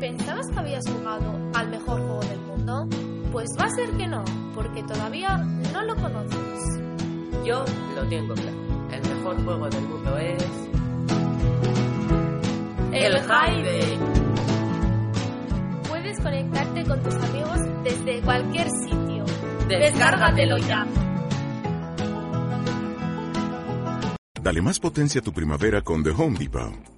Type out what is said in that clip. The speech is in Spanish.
¿Pensabas que habías jugado al mejor juego del mundo? Pues va a ser que no, porque todavía no lo conoces. Yo lo tengo claro. El mejor juego del mundo es. El Jaime. Puedes conectarte con tus amigos desde cualquier sitio. Descárgatelo ya. Dale más potencia a tu primavera con The Home Depot.